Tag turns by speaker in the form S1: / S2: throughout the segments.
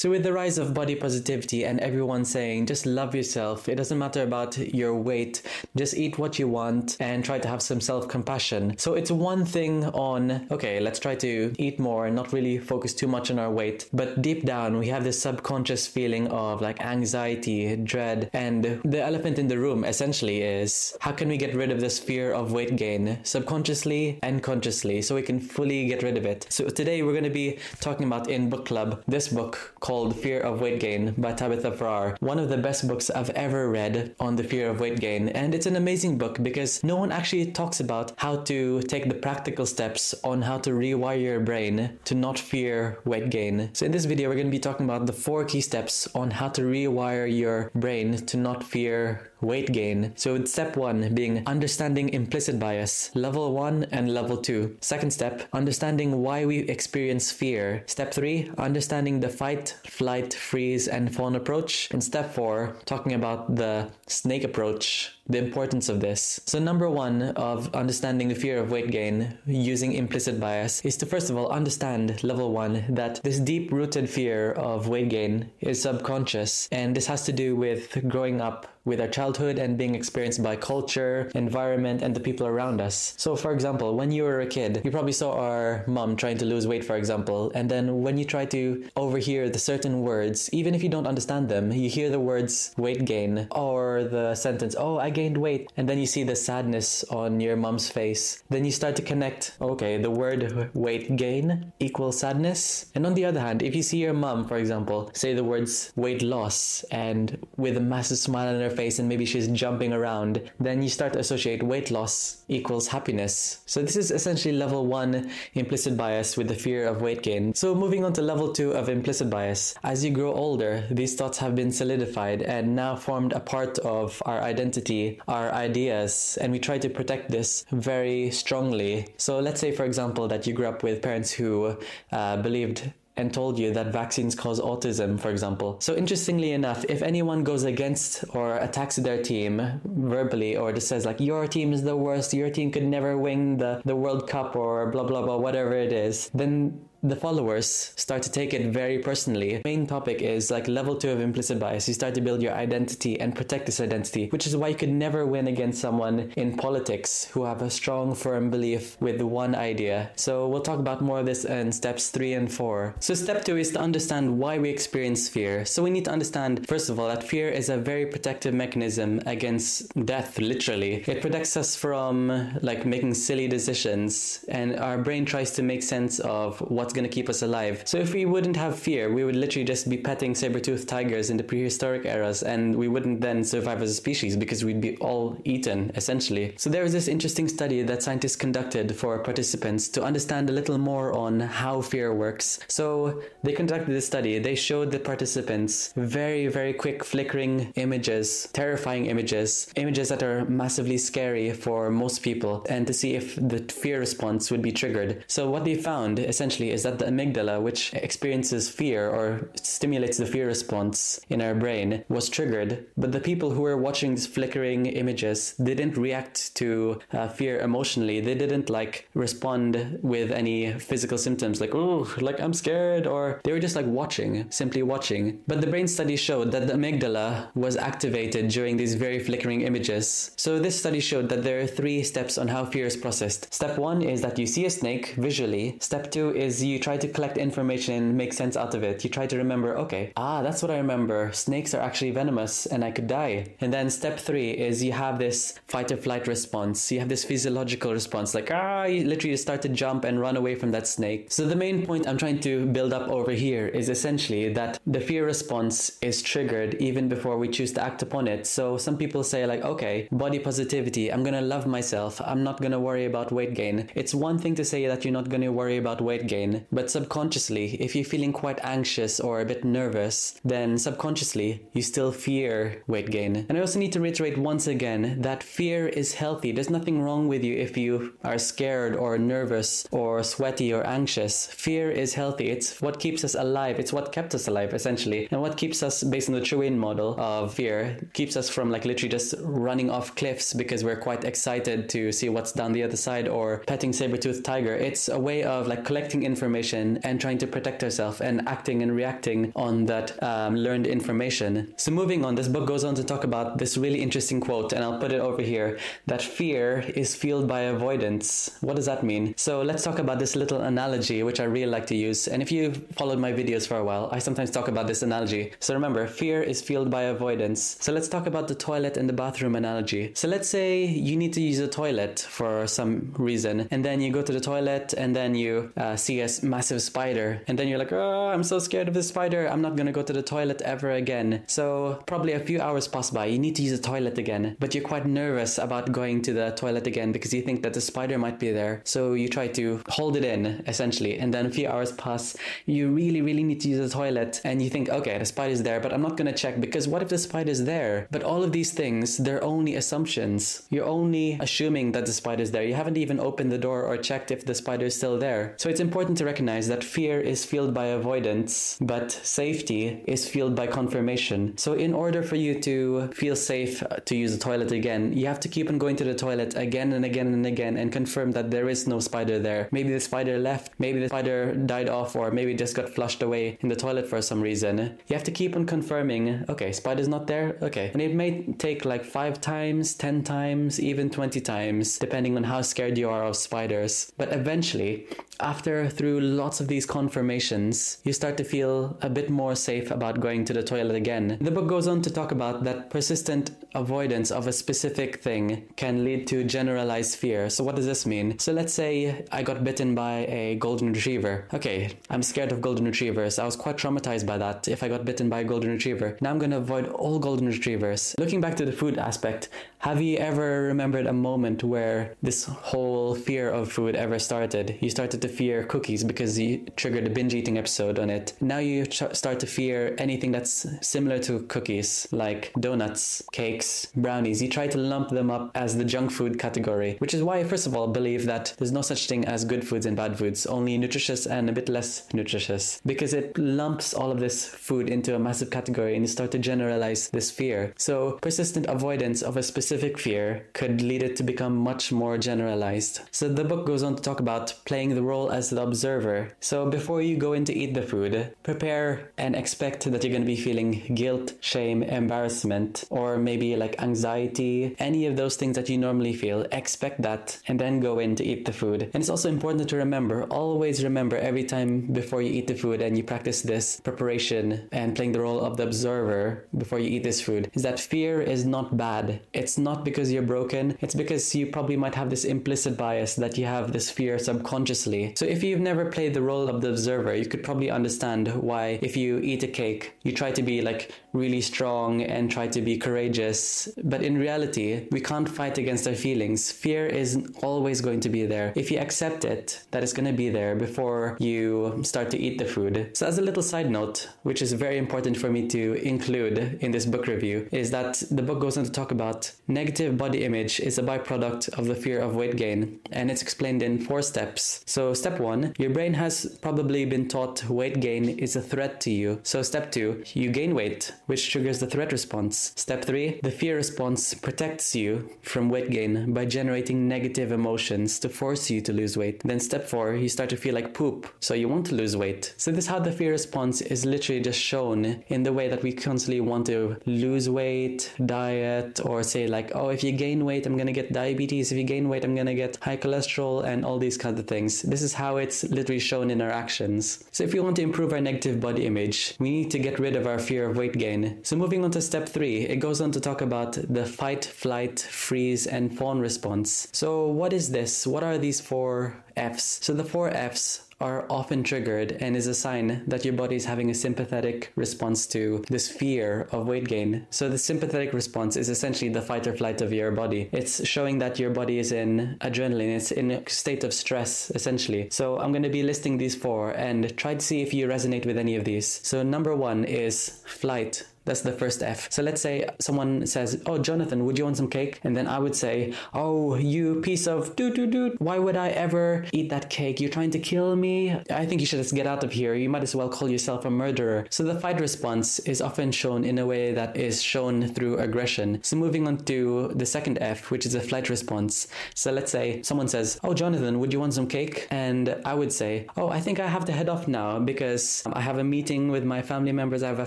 S1: So, with the rise of body positivity and everyone saying just love yourself, it doesn't matter about your weight, just eat what you want and try to have some self compassion. So, it's one thing on, okay, let's try to eat more and not really focus too much on our weight. But deep down, we have this subconscious feeling of like anxiety, dread, and the elephant in the room essentially is how can we get rid of this fear of weight gain subconsciously and consciously so we can fully get rid of it. So, today we're going to be talking about in book club this book called Fear of Weight Gain by Tabitha Farrar. One of the best books I've ever read on the fear of weight gain. And it's an amazing book because no one actually talks about how to take the practical steps on how to rewire your brain to not fear weight gain. So in this video, we're going to be talking about the four key steps on how to rewire your brain to not fear weight gain. So step one being understanding implicit bias, level one and level two. Second step, understanding why we experience fear. Step three, understanding the fight, flight, freeze, and fawn approach. And step four, talking about the snake approach the importance of this. So, number one of understanding the fear of weight gain using implicit bias is to first of all understand level one that this deep rooted fear of weight gain is subconscious, and this has to do with growing up with our childhood and being experienced by culture, environment, and the people around us. So, for example, when you were a kid, you probably saw our mom trying to lose weight, for example, and then when you try to overhear the certain words, even if you don't understand them, you hear the words weight gain or the sentence, oh, I gained weight, and then you see the sadness on your mom's face. Then you start to connect, okay, the word weight gain equals sadness. And on the other hand, if you see your mom, for example, say the words weight loss and with a massive smile on her face and maybe she's jumping around, then you start to associate weight loss equals happiness. So this is essentially level one implicit bias with the fear of weight gain. So moving on to level two of implicit bias. As you grow older, these thoughts have been solidified and now formed a part of our identity, our ideas, and we try to protect this very strongly. So let's say, for example, that you grew up with parents who uh, believed and told you that vaccines cause autism, for example. So, interestingly enough, if anyone goes against or attacks their team verbally or just says, like, your team is the worst, your team could never win the, the World Cup or blah, blah, blah, whatever it is, then the followers start to take it very personally. Main topic is like level two of implicit bias. You start to build your identity and protect this identity, which is why you could never win against someone in politics who have a strong, firm belief with one idea. So we'll talk about more of this in steps three and four. So step two is to understand why we experience fear. So we need to understand, first of all, that fear is a very protective mechanism against death, literally. It protects us from like making silly decisions and our brain tries to make sense of what what's going to keep us alive. So if we wouldn't have fear, we would literally just be petting saber-toothed tigers in the prehistoric eras and we wouldn't then survive as a species because we'd be all eaten essentially. So there was this interesting study that scientists conducted for participants to understand a little more on how fear works. So they conducted this study. They showed the participants very, very quick flickering images, terrifying images, images that are massively scary for most people and to see if the fear response would be triggered. So what they found essentially is is that the amygdala, which experiences fear or stimulates the fear response in our brain, was triggered. But the people who were watching these flickering images didn't react to uh, fear emotionally. They didn't like respond with any physical symptoms like, oh, like I'm scared, or they were just like watching, simply watching. But the brain study showed that the amygdala was activated during these very flickering images. So this study showed that there are three steps on how fear is processed. Step one is that you see a snake visually. Step two is you try to collect information and make sense out of it. You try to remember, okay, ah, that's what I remember. Snakes are actually venomous and I could die. And then step three is you have this fight or flight response. You have this physiological response, like, ah, you literally start to jump and run away from that snake. So the main point I'm trying to build up over here is essentially that the fear response is triggered even before we choose to act upon it. So some people say, like, okay, body positivity, I'm gonna love myself. I'm not gonna worry about weight gain. It's one thing to say that you're not gonna worry about weight gain, but subconsciously, if you're feeling quite anxious or a bit nervous, then subconsciously you still fear weight gain. And I also need to reiterate once again that fear is healthy. There's nothing wrong with you if you are scared or nervous or sweaty or anxious. Fear is healthy. It's what keeps us alive. It's what kept us alive, essentially. And what keeps us, based on the Chewin model of fear, keeps us from like literally just running off cliffs because we're quite excited to see what's down the other side or petting saber-toothed tiger. It's a way of like collecting information information and trying to protect herself and acting and reacting on that um, learned information. So, moving on, this book goes on to talk about this really interesting quote, and I'll put it over here that fear is fueled by avoidance. What does that mean? So, let's talk about this little analogy, which I really like to use. And if you've followed my videos for a while, I sometimes talk about this analogy. So, remember, fear is fueled by avoidance. So, let's talk about the toilet and the bathroom analogy. So, let's say you need to use a toilet for some reason, and then you go to the toilet and then you uh, see a massive spider, and then you're like, oh, I'm so scared of this spider, I'm not gonna go to the toilet ever again. So, probably a few hours pass by, you need to use the toilet again, but you're quite nervous about going to the toilet again because you think that the spider might be there. So, you try to hold it in essentially, and then a few hours pass, you really, really need to use the toilet, and you think, okay, the spider's there, but I'm not gonna check because what if the spider's there? But all of these things, they're only assumptions. You're only assuming that the spider's there. You haven't even opened the door or checked if the spider is still there. So it's important to recognize that fear is fueled by avoidance, but safety is fueled by confirmation. So in order for you to feel safe to use the toilet again, you have to keep on going to the toilet again and again and again and confirm that there is no spider there. Maybe the spider left, maybe the spider died off, or maybe just got flushed away in the toilet for some reason. You have to keep on confirming, okay, spider's not there, okay. And it may take like five times, 10 times, even 20 times, depending on how scared you are of spiders. But eventually, after through lots of these confirmations, you start to feel a bit more safe about going to the toilet again. The book goes on to talk about that persistent avoidance of a specific thing can lead to generalized fear. So, what does this mean? So, let's say I got bitten by a golden retriever. Okay, I'm scared of golden retrievers. I was quite traumatized by that if I got bitten by a golden retriever. Now I'm going to avoid all golden retrievers. Looking back to the food aspect, have you ever remembered a moment where this whole fear of food ever started? You started to fear cookies because you triggered a binge eating episode on it. Now you ch- start to fear anything that's similar to cookies, like donuts, cakes, brownies. You try to lump them up as the junk food category, which is why I first of all believe that there's no such thing as good foods and bad foods, only nutritious and a bit less nutritious, because it lumps all of this food into a massive category and you start to generalize this fear. So persistent avoidance of a specific specific fear could lead it to become much more generalized. So the book goes on to talk about playing the role as the observer. So before you go in to eat the food, prepare and expect that you're going to be feeling guilt, shame, embarrassment, or maybe like anxiety, any of those things that you normally feel. Expect that and then go in to eat the food. And it's also important to remember, always remember every time before you eat the food and you practice this preparation and playing the role of the observer before you eat this food, is that fear is not bad. It's not because you're broken, it's because you probably might have this implicit bias that you have this fear subconsciously. So if you've never played the role of the observer, you could probably understand why if you eat a cake, you try to be like really strong and try to be courageous. But in reality, we can't fight against our feelings. Fear is always going to be there. If you accept it, that it's going to be there before you start to eat the food. So as a little side note, which is very important for me to include in this book review, is that the book goes on to talk about Negative body image is a byproduct of the fear of weight gain, and it's explained in four steps. So, step one, your brain has probably been taught weight gain is a threat to you. So, step two, you gain weight, which triggers the threat response. Step three, the fear response protects you from weight gain by generating negative emotions to force you to lose weight. Then, step four, you start to feel like poop, so you want to lose weight. So, this is how the fear response is literally just shown in the way that we constantly want to lose weight, diet, or say like oh, if you gain weight, I'm gonna get diabetes. If you gain weight, I'm gonna get high cholesterol and all these kinds of things. This is how it's literally shown in our actions. So if we want to improve our negative body image, we need to get rid of our fear of weight gain. So moving on to step three, it goes on to talk about the fight, flight, freeze, and fawn response. So what is this? What are these four F's? So the four F's are often triggered and is a sign that your body is having a sympathetic response to this fear of weight gain. So the sympathetic response is essentially the fight or flight of your body. It's showing that your body is in adrenaline, it's in a state of stress essentially. So I'm going to be listing these four and try to see if you resonate with any of these. So number 1 is flight. That's the first F. So let's say someone says, Oh, Jonathan, would you want some cake? And then I would say, Oh, you piece of doo doo doo. Why would I ever eat that cake? You're trying to kill me? I think you should just get out of here. You might as well call yourself a murderer. So the fight response is often shown in a way that is shown through aggression. So moving on to the second F, which is a flight response. So let's say someone says, Oh, Jonathan, would you want some cake? And I would say, Oh, I think I have to head off now because I have a meeting with my family members. I have a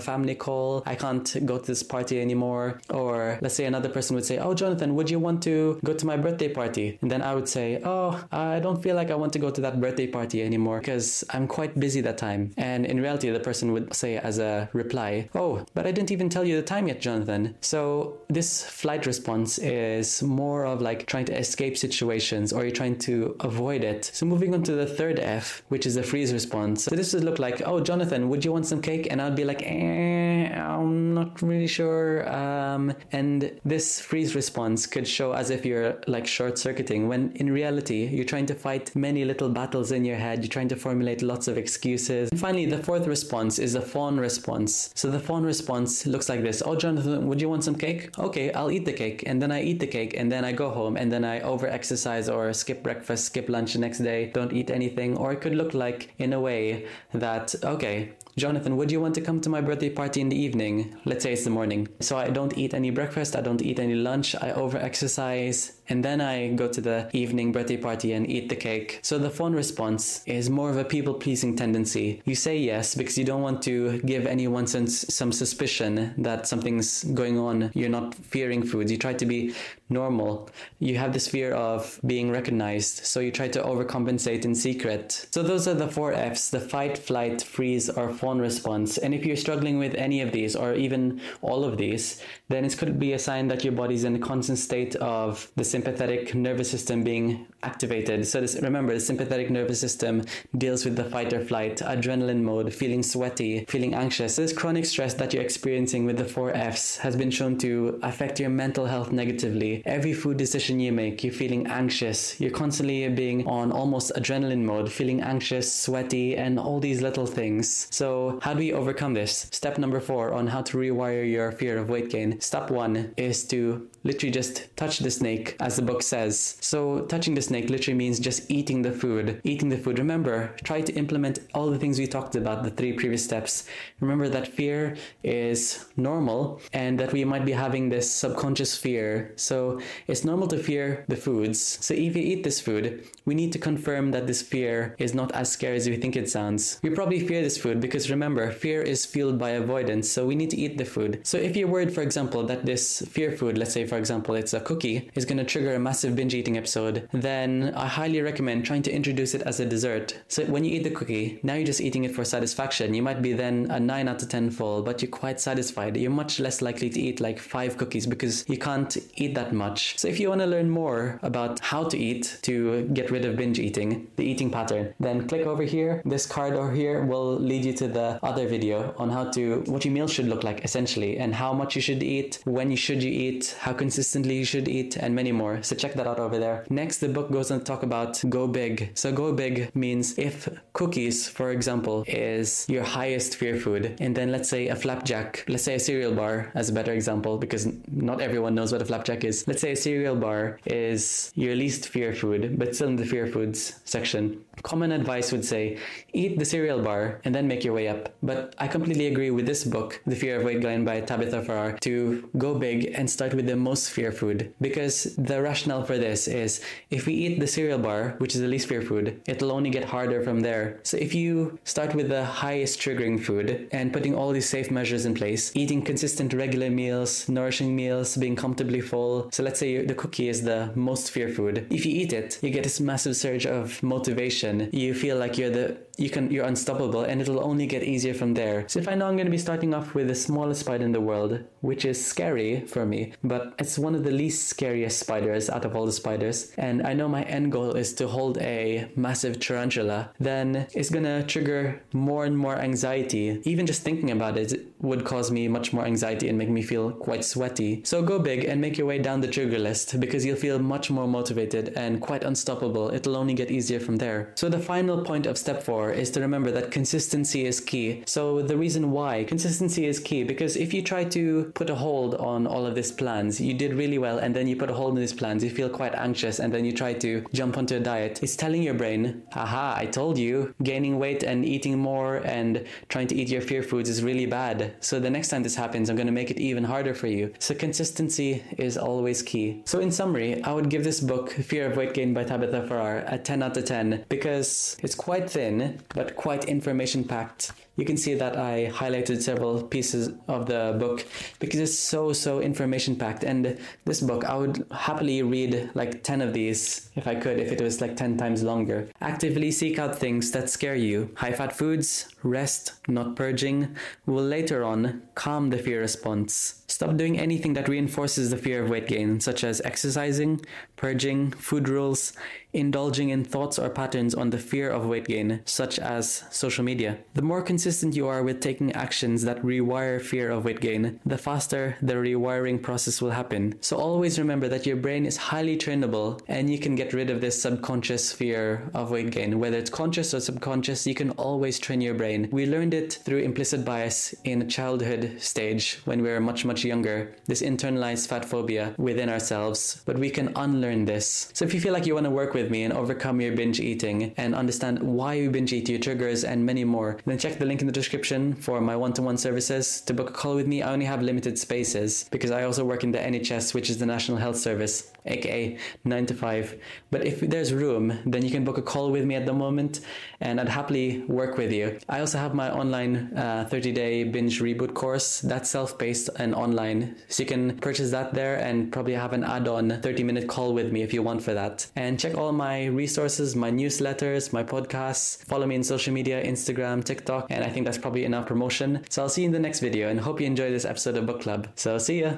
S1: family call. I can't go to this party anymore. Or let's say another person would say, Oh, Jonathan, would you want to go to my birthday party? And then I would say, Oh, I don't feel like I want to go to that birthday party anymore because I'm quite busy that time. And in reality, the person would say as a reply, Oh, but I didn't even tell you the time yet, Jonathan. So this flight response is more of like trying to escape situations or you're trying to avoid it. So moving on to the third F, which is the freeze response. So this would look like, Oh, Jonathan, would you want some cake? And I'd be like, eh, I'm not really sure. Um, and this freeze response could show as if you're like short circuiting when in reality, you're trying to fight many little battles in your head. You're trying to formulate lots of excuses. And finally, the fourth response is a fawn response. So the fawn response looks like this. Oh, Jonathan, would you want some cake? Okay, I'll eat the cake. And then I eat the cake and then I go home and then I over exercise or skip breakfast, skip lunch the next day, don't eat anything. Or it could look like in a way that, okay, Jonathan, would you want to come to my birthday party in the evening? Let's say it's the morning. So I don't eat any breakfast, I don't eat any lunch, I over exercise, and then I go to the evening birthday party and eat the cake. So the fawn response is more of a people pleasing tendency. You say yes because you don't want to give anyone some, suspicion that something's going on. You're not fearing foods. You try to be normal. You have this fear of being recognized, so you try to overcompensate in secret. So those are the four F's the fight, flight, freeze, or fawn response. And if you're struggling with any of these, or even all of these, then it could be a sign that your body's in a constant state of the sympathetic nervous system being activated. So this, remember, the sympathetic nervous system deals with the fight or flight, adrenaline mode, feeling sweaty, feeling anxious. This chronic stress that you're experiencing with the four F's has been shown to affect your mental health negatively. Every food decision you make, you're feeling anxious. You're constantly being on almost adrenaline mode, feeling anxious, sweaty, and all these little things. So how do we overcome this? Step number four on how to rewire your fear of weight gain. Step one is to literally just touch the snake, as the book says. So touching the snake literally means just eating the food. Eating the food. Remember, try to implement all the things we talked about, the three previous steps. Remember that fear is normal and that we might be having this subconscious fear. So it's normal to fear the foods. So if you eat this food, we need to confirm that this fear is not as scary as we think it sounds. We probably fear this food because remember, fear is fueled by avoidance. So we need to eat the food. So if you're worried, for example, that this fear food, let's say for example it's a cookie, is going to trigger a massive binge eating episode, then I highly recommend trying to introduce it as a dessert. So when you eat the cookie, now you're just eating it for satisfaction. You might be then a 9 out of 10 full, but you're quite satisfied. You're much less likely to eat like 5 cookies because you can't eat that much. So if you want to learn more about how to eat to get rid of binge eating, the eating pattern, then click over here. This card over here will lead you to the other video on how to what your meal should look like essentially and how much you should eat, when you should you eat, how consistently you should eat, and many more. So check that out over there. Next, the book goes on to talk about go big. So go big means if cookies, for example, is your highest fear food, and then let's say a flapjack, let's say a cereal bar as a better example, because not everyone knows what a flapjack is. Let's say a cereal bar is your least fear food, but still in the fear foods section. Common advice would say eat the cereal bar and then make your way up. But I completely agree with this book, The Fear of Weight Gain by Tabitha Farrar, to go big and start with the most fear food. Because the rationale for this is if we eat the cereal bar, which is the least fear food, it'll only get harder from there. So if you start with the highest triggering food and putting all these safe measures in place, eating consistent regular meals, nourishing meals, being comfortably full. So let's say the cookie is the most fear food. If you eat it, you get this massive surge of motivation. You feel like you're the you can you're unstoppable and it'll only get easier from there. So if I know I'm going to be starting off with the smallest spider in the world, which is scary for me, but it's one of the least scariest spiders out of all the spiders, and I know my end goal is to hold a massive tarantula, then it's gonna trigger more and more anxiety. Even just thinking about it would cause me much more anxiety and make me feel quite sweaty. So go big and make your way down the trigger list because you'll feel much more motivated and quite unstoppable. It'll only get easier from there. So the final point of step four is to remember that consistency is key. So the reason why consistency is key because if you try to put a hold on all of these plans, you did really well and then you put a hold on these plans, you feel quite anxious and then you try to jump onto a diet. It's telling your brain, aha, I told you, gaining weight and eating more and trying to eat your fear foods is really bad. So the next time this happens, I'm going to make it even harder for you. So consistency is always key. So in summary, I would give this book, Fear of Weight Gain by Tabitha Farrar, a 10 out of 10 because it's quite thin, but quite information packed you can see that I highlighted several pieces of the book because it's so, so information packed. And this book, I would happily read like 10 of these if I could, if it was like 10 times longer. Actively seek out things that scare you. High fat foods, rest, not purging will later on calm the fear response. Stop doing anything that reinforces the fear of weight gain, such as exercising, purging, food rules, indulging in thoughts or patterns on the fear of weight gain, such as social media. The more consistent you are with taking actions that rewire fear of weight gain, the faster the rewiring process will happen. So always remember that your brain is highly trainable and you can get rid of this subconscious fear of weight gain. Whether it's conscious or subconscious, you can always train your brain. We learned it through implicit bias in a childhood stage when we were much, much younger. This internalized fat phobia within ourselves, but we can unlearn this. So if you feel like you want to work with me and overcome your binge eating and understand why you binge eat, your triggers, and many more, then check the link in the description for my one to one services. To book a call with me, I only have limited spaces because I also work in the NHS, which is the National Health Service, aka 9 to 5. But if there's room, then you can book a call with me at the moment and I'd happily work with you. I also have my online 30 uh, day binge reboot course that's self paced and online. So you can purchase that there and probably have an add on 30 minute call with me if you want for that. And check all my resources, my newsletters, my podcasts. Follow me on social media, Instagram, TikTok, and I think that's probably enough promotion. So I'll see you in the next video and hope you enjoy this episode of Book Club. So see ya!